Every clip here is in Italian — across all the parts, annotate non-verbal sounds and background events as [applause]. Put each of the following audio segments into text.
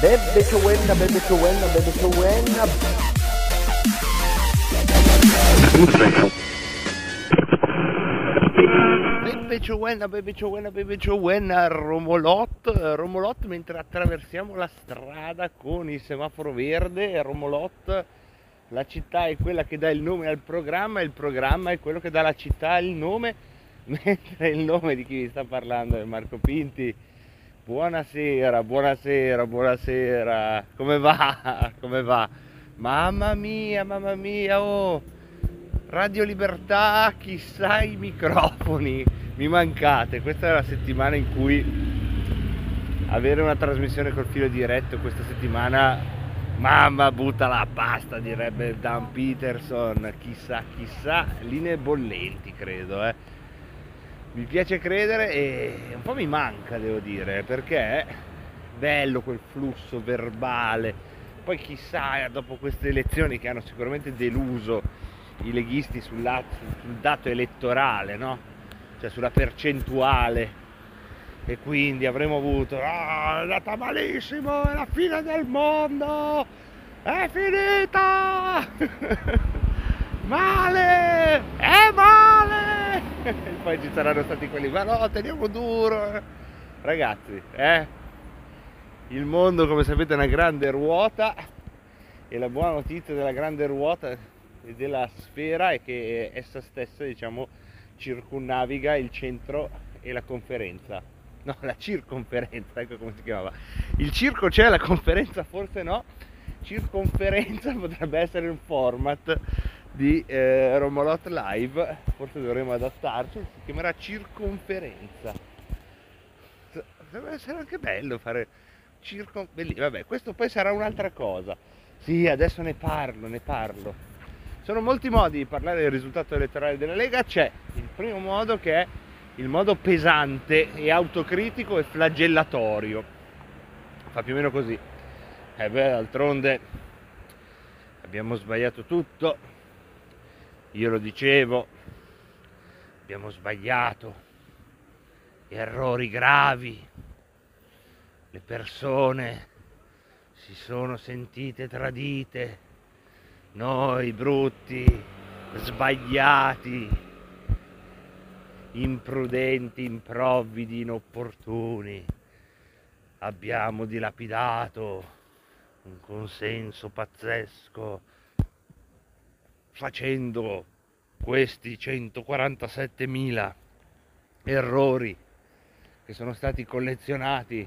Bebe che buena, bebe che buena, bebe che buena. Bebe buena, bebe buena, bebe buena, Romolot, Romolot mentre attraversiamo la strada con il semaforo verde, Romolot, la città è quella che dà il nome al programma il programma è quello che dà alla città il nome [laughs] mentre il nome di chi vi sta parlando è Marco Pinti. Buonasera, buonasera, buonasera. Come va? [laughs] Come va? Mamma mia, mamma mia, oh! Radio Libertà, chissà i microfoni. Mi mancate. Questa è la settimana in cui avere una trasmissione col filo diretto questa settimana mamma butta la pasta direbbe Dan Peterson chissà chissà linee bollenti credo eh mi piace credere e un po' mi manca, devo dire, perché è bello quel flusso verbale. Poi chissà, dopo queste elezioni che hanno sicuramente deluso i leghisti sul, lato, sul dato elettorale, no? Cioè sulla percentuale. E quindi avremo avuto, ah, è andata malissimo, è la fine del mondo, è finita! [laughs] male! È male! [laughs] poi ci saranno stati quelli, ma no, teniamo duro! Ragazzi, eh? Il mondo, come sapete, è una grande ruota e la buona notizia della grande ruota e della sfera è che essa stessa, diciamo, circunnaviga il centro e la conferenza. No, la circonferenza, ecco come si chiamava. Il circo c'è, la conferenza forse no. Circonferenza [laughs] potrebbe essere un format di eh, Romolot Live, forse dovremmo adattarci, si chiamerà circonferenza. Essere anche bello fare circon... Vabbè, questo poi sarà un'altra cosa. Sì, adesso ne parlo, ne parlo. Sono molti modi di parlare del risultato elettorale della Lega. C'è il primo modo che è il modo pesante e autocritico e flagellatorio. Fa più o meno così. E eh beh, d'altronde abbiamo sbagliato tutto, io lo dicevo, abbiamo sbagliato, errori gravi, le persone si sono sentite tradite, noi brutti, sbagliati, imprudenti, improvvidi, inopportuni, abbiamo dilapidato un consenso pazzesco facendo questi 147.000 errori che sono stati collezionati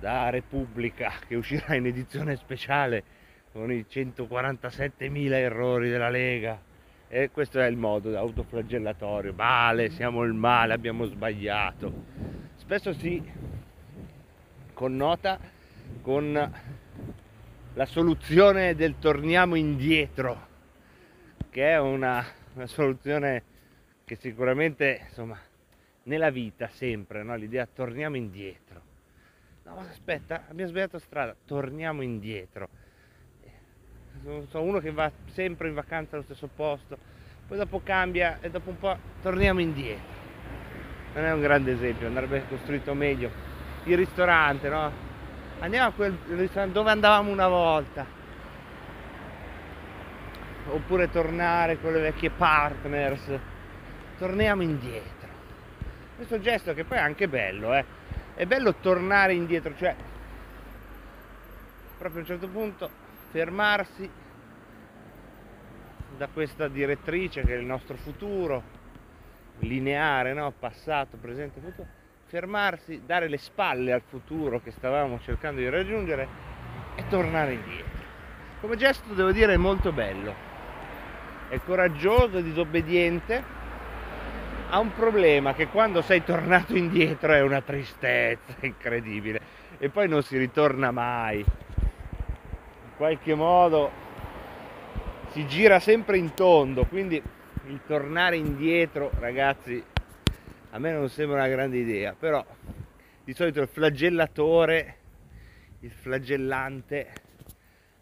da Repubblica che uscirà in edizione speciale con i 147.000 errori della Lega. E questo è il modo autoflagellatorio. Male, siamo il male, abbiamo sbagliato. Spesso si connota con la soluzione del torniamo indietro che è una, una soluzione che sicuramente insomma nella vita sempre no? l'idea torniamo indietro. No ma aspetta abbiamo sbagliato strada torniamo indietro. Sono uno che va sempre in vacanza allo stesso posto poi dopo cambia e dopo un po' torniamo indietro. Non è un grande esempio andrebbe costruito meglio il ristorante no? Andiamo a quel ristorante dove andavamo una volta oppure tornare con le vecchie partners, torniamo indietro. Questo gesto che poi è anche bello, eh? è bello tornare indietro, cioè proprio a un certo punto fermarsi da questa direttrice che è il nostro futuro, lineare, no? passato, presente, futuro, fermarsi, dare le spalle al futuro che stavamo cercando di raggiungere e tornare indietro. Come gesto devo dire è molto bello è coraggioso e disobbediente, ha un problema che quando sei tornato indietro è una tristezza [laughs] incredibile e poi non si ritorna mai. qualche modo si gira sempre in tondo, quindi il tornare indietro, ragazzi, a me non sembra una grande idea, però di solito il flagellatore, il flagellante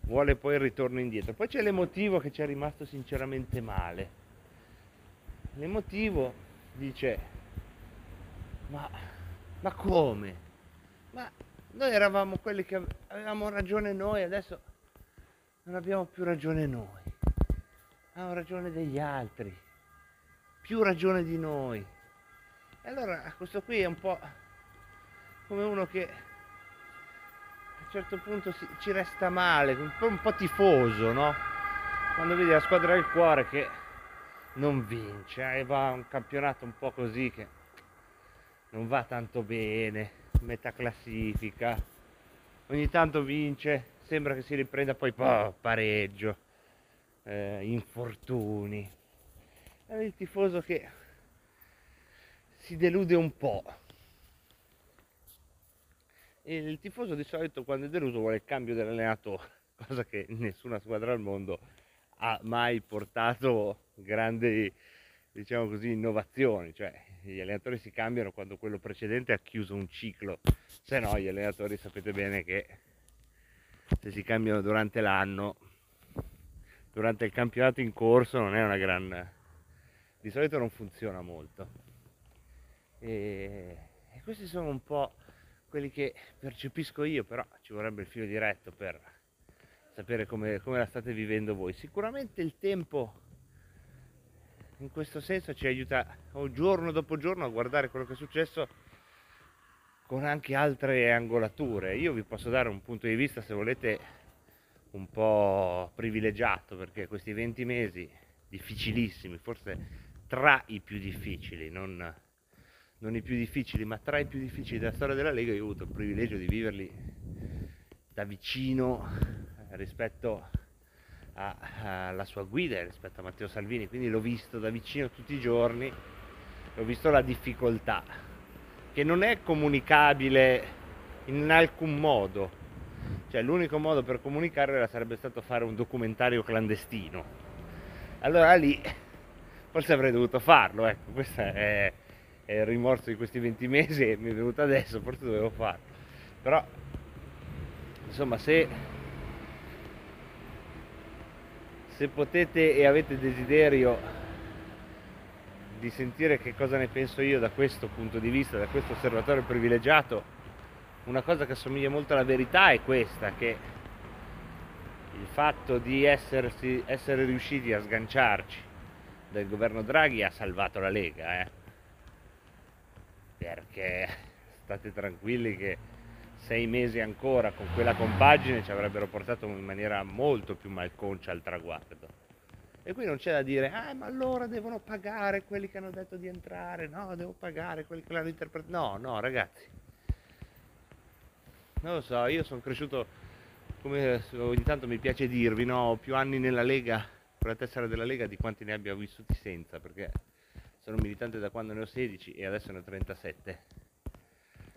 vuole poi il ritorno indietro. Poi c'è l'emotivo che ci è rimasto sinceramente male. L'emotivo dice, ma, ma come? Ma noi eravamo quelli che avevamo ragione noi, adesso non abbiamo più ragione noi. Abbiamo ragione degli altri, più ragione di noi. E allora questo qui è un po' come uno che a un certo punto si, ci resta male, un po', un po' tifoso, no? Quando vedi la squadra del cuore che non vince e eh, va un campionato un po' così che non va tanto bene, metà classifica, ogni tanto vince, sembra che si riprenda poi oh, pareggio, eh, infortuni. È il tifoso che si delude un po'. Il tifoso di solito quando è deluso vuole il cambio dell'allenatore, [laughs] cosa che nessuna squadra al mondo ha mai portato grandi diciamo così innovazioni, cioè gli allenatori si cambiano quando quello precedente ha chiuso un ciclo, se no gli allenatori sapete bene che se si cambiano durante l'anno, durante il campionato in corso non è una gran... di solito non funziona molto. E, e questi sono un po' quelli che percepisco io, però ci vorrebbe il filo diretto per sapere come, come la state vivendo voi. Sicuramente il tempo in questo senso ci aiuta giorno dopo giorno a guardare quello che è successo con anche altre angolature. Io vi posso dare un punto di vista, se volete, un po' privilegiato, perché questi 20 mesi difficilissimi, forse tra i più difficili, non, non i più difficili, ma tra i più difficili della storia della Lega, io ho avuto il privilegio di viverli da vicino rispetto alla sua guida rispetto a Matteo Salvini, quindi l'ho visto da vicino tutti i giorni, ho visto la difficoltà, che non è comunicabile in alcun modo, cioè l'unico modo per comunicare sarebbe stato fare un documentario clandestino. Allora lì forse avrei dovuto farlo, ecco, questo è, è il rimorso di questi 20 mesi e mi è venuto adesso, forse dovevo farlo. Però insomma se se potete e avete desiderio di sentire che cosa ne penso io da questo punto di vista, da questo osservatorio privilegiato, una cosa che assomiglia molto alla verità è questa, che il fatto di essersi, essere riusciti a sganciarci dal governo Draghi ha salvato la Lega, eh? Perché state tranquilli che sei mesi ancora con quella compagine ci avrebbero portato in maniera molto più malconcia al traguardo. E qui non c'è da dire, ah ma allora devono pagare quelli che hanno detto di entrare, no, devo pagare quelli che l'hanno interpretato. No, no, ragazzi. Non lo so, io sono cresciuto, come ogni tanto mi piace dirvi, no, ho più anni nella Lega, con la tessera della Lega, di quanti ne abbia vissuti senza, perché sono militante da quando ne ho 16 e adesso ne ho 37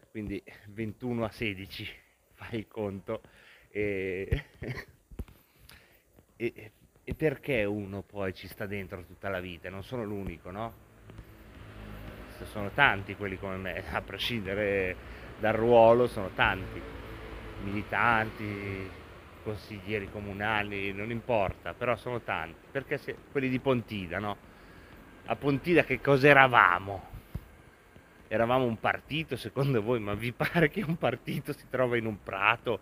quindi 21 a 16, fai il conto. E, e, e, perché uno poi ci sta dentro tutta la vita? Non sono l'unico, no? Sono tanti quelli come me, [laughs] a prescindere dal ruolo, sono tanti. Militanti, consiglieri comunali, non importa, però sono tanti. Perché se, quelli di Pontida, no? A Pontida che cosa eravamo? eravamo un partito secondo voi, ma vi pare che un partito si trova in un prato?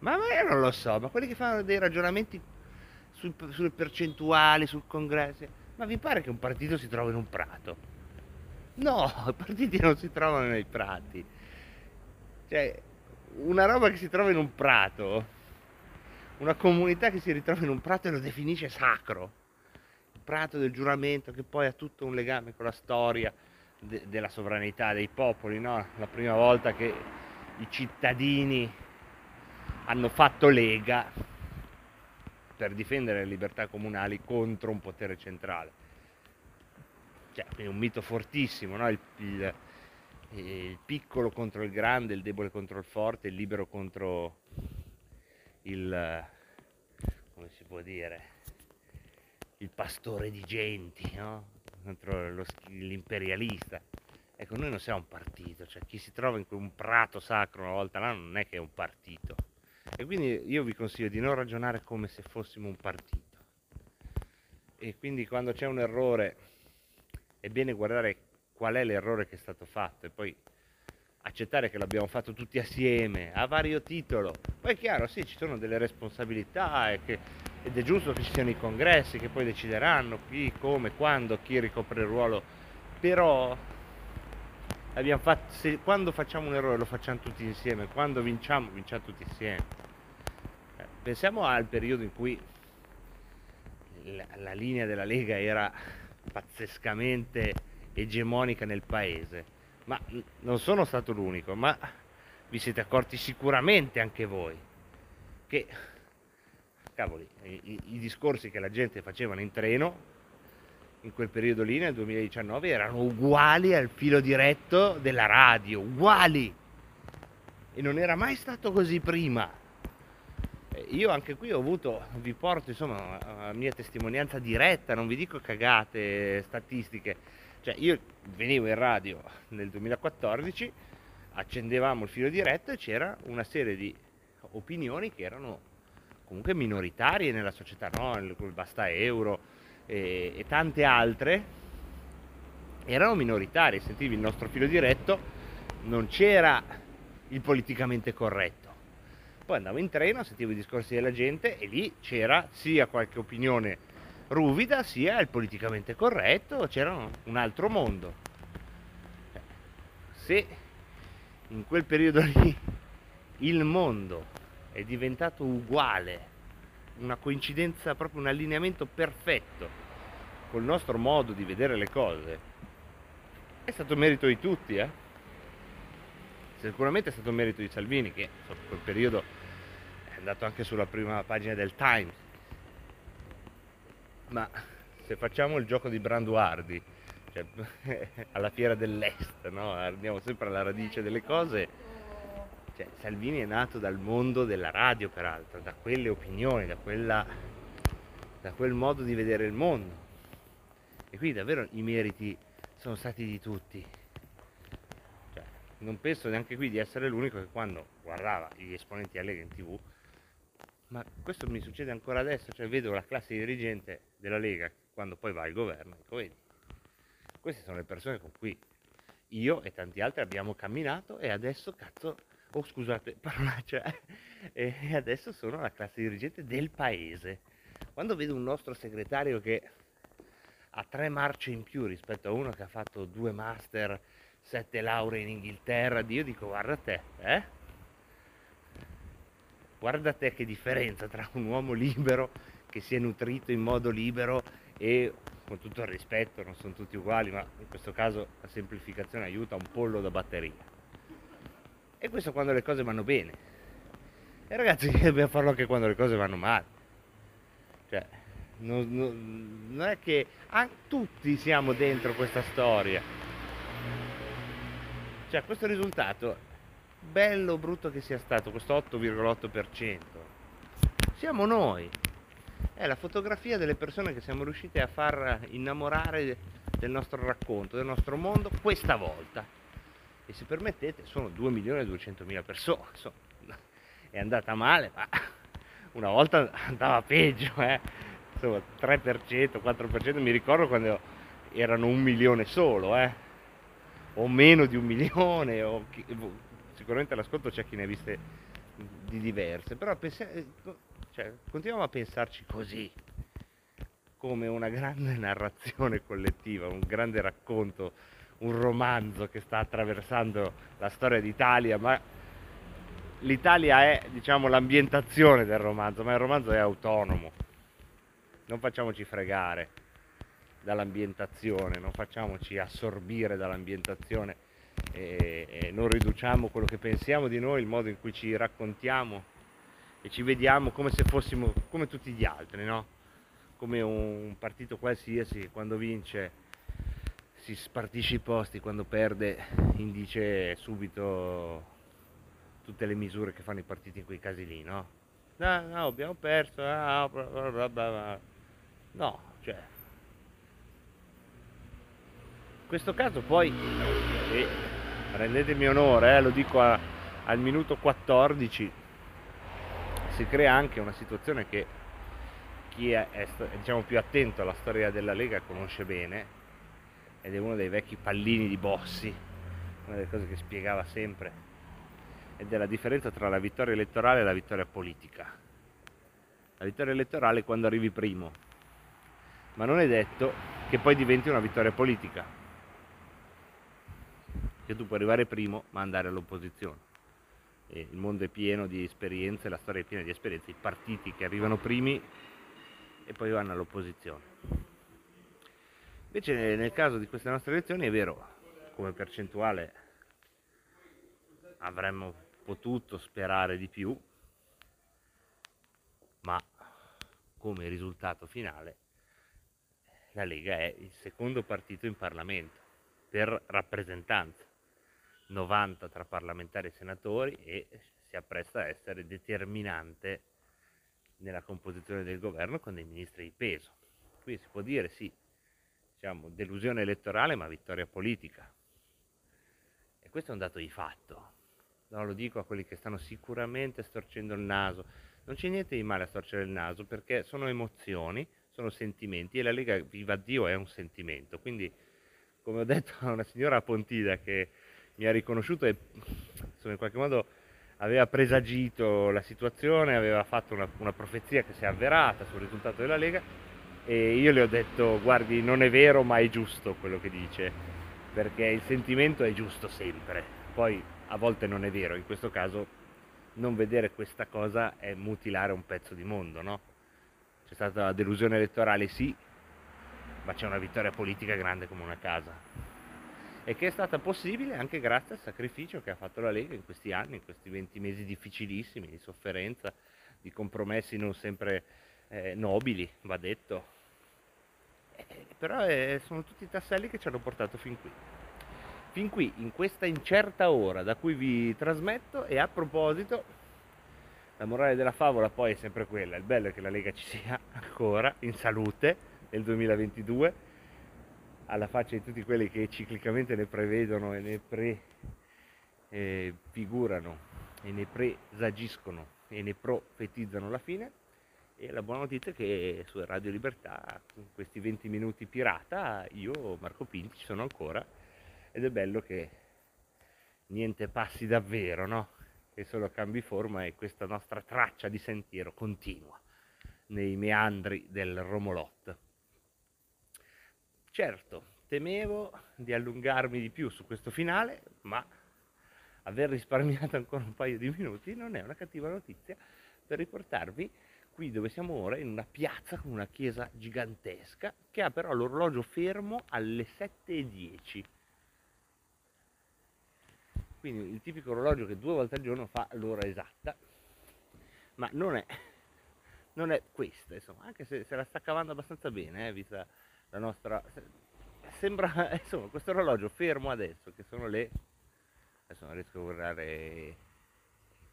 Ma, ma io non lo so, ma quelli che fanno dei ragionamenti sul, sulle percentuali, sul congresso, ma vi pare che un partito si trova in un prato? No, [laughs] i partiti non si trovano nei prati. Cioè, una roba che si trova in un prato, una comunità che si ritrova in un prato e lo definisce sacro. Prato del giuramento che poi ha tutto un legame con la storia, de- della sovranità dei popoli, no? la prima volta che i cittadini hanno fatto lega per difendere le libertà comunali contro un potere centrale. Cioè, quindi un mito fortissimo, no? il, il, il, piccolo contro il grande, il debole contro il forte, il libero contro il, come si può dire, il pastore di genti, no? contro lo, l'imperialista. Ecco, noi non siamo un partito, cioè chi si trova in un prato sacro una volta l'anno non è che è un partito. E quindi io vi consiglio di non ragionare come se fossimo un partito. E quindi quando c'è un errore è bene guardare qual è l'errore che è stato fatto e poi accettare che l'abbiamo fatto tutti assieme, a vario titolo. Poi è chiaro, sì, ci sono delle responsabilità e che, ed è giusto che ci siano i congressi che poi decideranno chi, come, quando, chi ricopre il ruolo, però fatto, se, quando facciamo un errore lo facciamo tutti insieme, quando vinciamo vinciamo tutti insieme. Eh, pensiamo al periodo in cui la, la linea della Lega era pazzescamente egemonica nel paese ma non sono stato l'unico, ma vi siete accorti sicuramente anche voi che, cavoli, i, i discorsi che la gente faceva in treno in quel periodo lì nel 2019 erano uguali al filo diretto della radio, uguali. E non era mai stato così prima. Io anche qui ho avuto, vi porto insomma la mia testimonianza diretta, non vi dico cagate statistiche, cioè io venivo in radio nel 2014, accendevamo il filo diretto e c'era una serie di opinioni che erano comunque minoritarie nella società, no? il Basta Euro e, e tante altre erano minoritarie, sentivi il nostro filo diretto, non c'era il politicamente corretto. Poi andavo in treno, sentivo i discorsi della gente e lì c'era sia qualche opinione ruvida sia il politicamente corretto, c'era un altro mondo. Se in quel periodo lì il mondo è diventato uguale, una coincidenza, proprio un allineamento perfetto col nostro modo di vedere le cose, è stato merito di tutti, eh? Sicuramente è stato merito di Salvini che in quel periodo è andato anche sulla prima pagina del Times ma se facciamo il gioco di Branduardi, cioè, [laughs] alla fiera dell'est, no? andiamo sempre alla radice delle cose, cioè, Salvini è nato dal mondo della radio peraltro, da quelle opinioni, da, quella, da quel modo di vedere il mondo. E quindi davvero i meriti sono stati di tutti. Cioè, non penso neanche qui di essere l'unico che quando guardava gli esponenti a Lega in tv ma questo mi succede ancora adesso, cioè vedo la classe dirigente della Lega quando poi va al governo, ecco vedi, queste sono le persone con cui io e tanti altri abbiamo camminato e adesso cazzo, oh scusate, [laughs] parolaccia, e adesso sono la classe dirigente del paese. Quando vedo un nostro segretario che ha tre marce in più rispetto a uno che ha fatto due master, sette lauree in Inghilterra, io dico guarda te, eh? Guarda te che differenza tra un uomo libero che si è nutrito in modo libero e con tutto il rispetto, non sono tutti uguali, ma in questo caso la semplificazione aiuta un pollo da batteria. E questo quando le cose vanno bene. E ragazzi, [laughs] dobbiamo farlo anche quando le cose vanno male. Cioè, non, non, non è che ah, tutti siamo dentro questa storia. Cioè, questo risultato bello o brutto che sia stato questo 8,8%, siamo noi. È la fotografia delle persone che siamo riusciti a far innamorare del nostro racconto, del nostro mondo, questa volta. E se permettete, sono 2 milioni e 200 mila persone. Insomma, è andata male, ma una volta andava peggio, eh. Insomma, 3%, 4%, mi ricordo quando erano un milione solo, eh. O meno di un milione, o sicuramente all'ascolto c'è chi ne ha viste di diverse, però pensi- eh, cioè, continuiamo a pensarci così, come una grande narrazione collettiva, un grande racconto, un romanzo che sta attraversando la storia d'Italia, ma l'Italia è diciamo l'ambientazione del romanzo, ma il romanzo è autonomo. Non facciamoci fregare dall'ambientazione, non facciamoci assorbire dall'ambientazione e, e non riduciamo quello che pensiamo di noi, il modo in cui ci raccontiamo e ci vediamo come se fossimo come tutti gli altri, no? Come un partito qualsiasi, quando vince si spartisce i posti, quando perde indice subito tutte le misure che fanno i partiti in quei casi lì, no? no, no abbiamo perso, no, bla bla bla no, cioè, in questo caso poi, e rendetemi onore, eh, lo dico a, al minuto 14, si crea anche una situazione che chi è, è diciamo, più attento alla storia della Lega conosce bene ed è uno dei vecchi pallini di Bossi, una delle cose che spiegava sempre, ed è la differenza tra la vittoria elettorale e la vittoria politica. La vittoria elettorale è quando arrivi primo, ma non è detto che poi diventi una vittoria politica, che tu puoi arrivare primo ma andare all'opposizione. E il mondo è pieno di esperienze, la storia è piena di esperienze, i partiti che arrivano primi e poi vanno all'opposizione. Invece nel caso di queste nostre elezioni è vero, come percentuale avremmo potuto sperare di più, ma come risultato finale la Lega è il secondo partito in Parlamento per rappresentanza, 90 tra parlamentari e senatori e si appresta a essere determinante nella composizione del governo con dei ministri di peso. Quindi si può dire sì, diciamo, delusione elettorale ma vittoria politica. E questo è un dato di fatto. No, lo dico a quelli che stanno sicuramente storcendo il naso. Non c'è niente di male a storcere il naso perché sono emozioni, sono sentimenti e la Lega Viva Dio è un sentimento. Quindi, come ho detto a una signora Pontida che mi ha riconosciuto e insomma, in qualche modo aveva presagito la situazione, aveva fatto una, una profezia che si è avverata sul risultato della Lega e io le ho detto guardi non è vero ma è giusto quello che dice perché il sentimento è giusto sempre poi a volte non è vero in questo caso non vedere questa cosa è mutilare un pezzo di mondo no? c'è stata la delusione elettorale sì ma c'è una vittoria politica grande come una casa e che è stata possibile anche grazie al sacrificio che ha fatto la Lega in questi anni, in questi 20 mesi difficilissimi di sofferenza, di compromessi non sempre eh, nobili, va detto. Però eh, sono tutti i tasselli che ci hanno portato fin qui. Fin qui, in questa incerta ora da cui vi trasmetto e a proposito, la morale della favola poi è sempre quella, il bello è che la Lega ci sia ancora in salute nel 2022 alla faccia di tutti quelli che ciclicamente ne prevedono e ne prefigurano eh, e ne presagiscono e ne profetizzano la fine. E la buona notizia è che su Radio Libertà, in questi 20 minuti pirata, io, Marco Pinti, ci sono ancora ed è bello che niente passi davvero, no? Che solo cambi forma e questa nostra traccia di sentiero continua nei meandri del Romolot. Certo, temevo di allungarmi di più su questo finale, ma aver risparmiato ancora un paio di minuti non è una cattiva notizia per riportarvi qui dove siamo ora in una piazza con una chiesa gigantesca che ha però l'orologio fermo alle 7.10 quindi il tipico orologio che due volte al giorno fa l'ora esatta. Ma non è, non è questa insomma anche se se la sta cavando abbastanza bene eh, vista la nostra sembra [laughs] insomma questo orologio fermo adesso che sono le adesso non riesco a guardare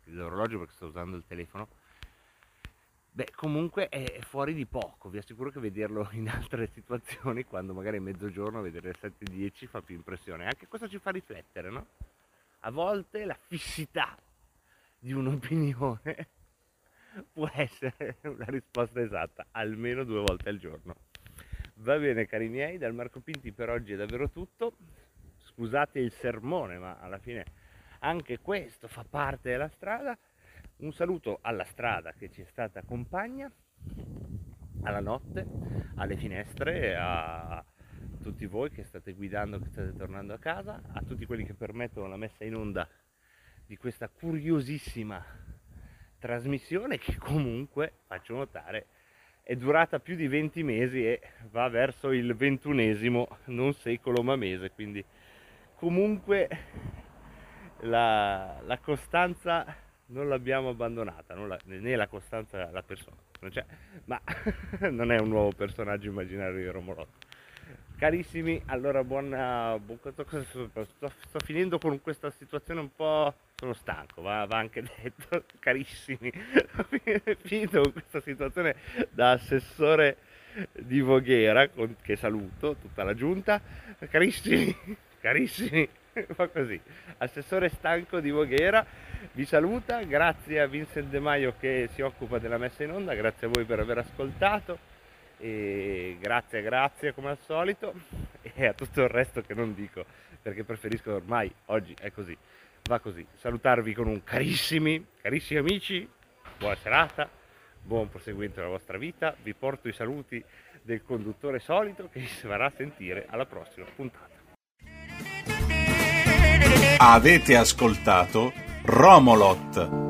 l'orologio perché sto usando il telefono beh comunque è fuori di poco vi assicuro che vederlo [laughs] in altre situazioni quando magari è mezzogiorno vedere le 7.10 fa più impressione anche questo ci fa riflettere no? a volte la fissità di un'opinione [laughs] può essere una risposta esatta almeno due volte al giorno Va bene cari miei, dal Marco Pinti per oggi è davvero tutto. Scusate il sermone, ma alla fine anche questo fa parte della strada. Un saluto alla strada che ci è stata compagna, alla notte, alle finestre, a tutti voi che state guidando, che state tornando a casa, a tutti quelli che permettono la messa in onda di questa curiosissima trasmissione che comunque, faccio notare, è durata più di 20 mesi e va verso il ventunesimo, non secolo ma mese, quindi comunque la, la costanza non l'abbiamo abbandonata, non la, né la costanza la persona, non ma [laughs] non è un nuovo personaggio immaginario di Romolotto. Carissimi, allora buona, buona sto, sto finendo con questa situazione un po' sono stanco, va, va anche detto, [laughs] carissimi, [laughs] finito con questa situazione da assessore di Voghera, con, che saluto, tutta la giunta, carissimi, carissimi, [laughs] fa così, assessore stanco di Voghera, vi saluta, grazie a Vincent De Maio che si occupa della messa in onda, grazie a voi per aver ascoltato, e grazie, grazie come al solito, [laughs] e a tutto il resto che non dico, perché preferisco ormai, oggi è così, va così, salutarvi con un carissimi, carissimi amici, buona serata, buon proseguimento della vostra vita, vi porto i saluti del conduttore solito che si farà sentire alla prossima puntata. Avete ascoltato Romolot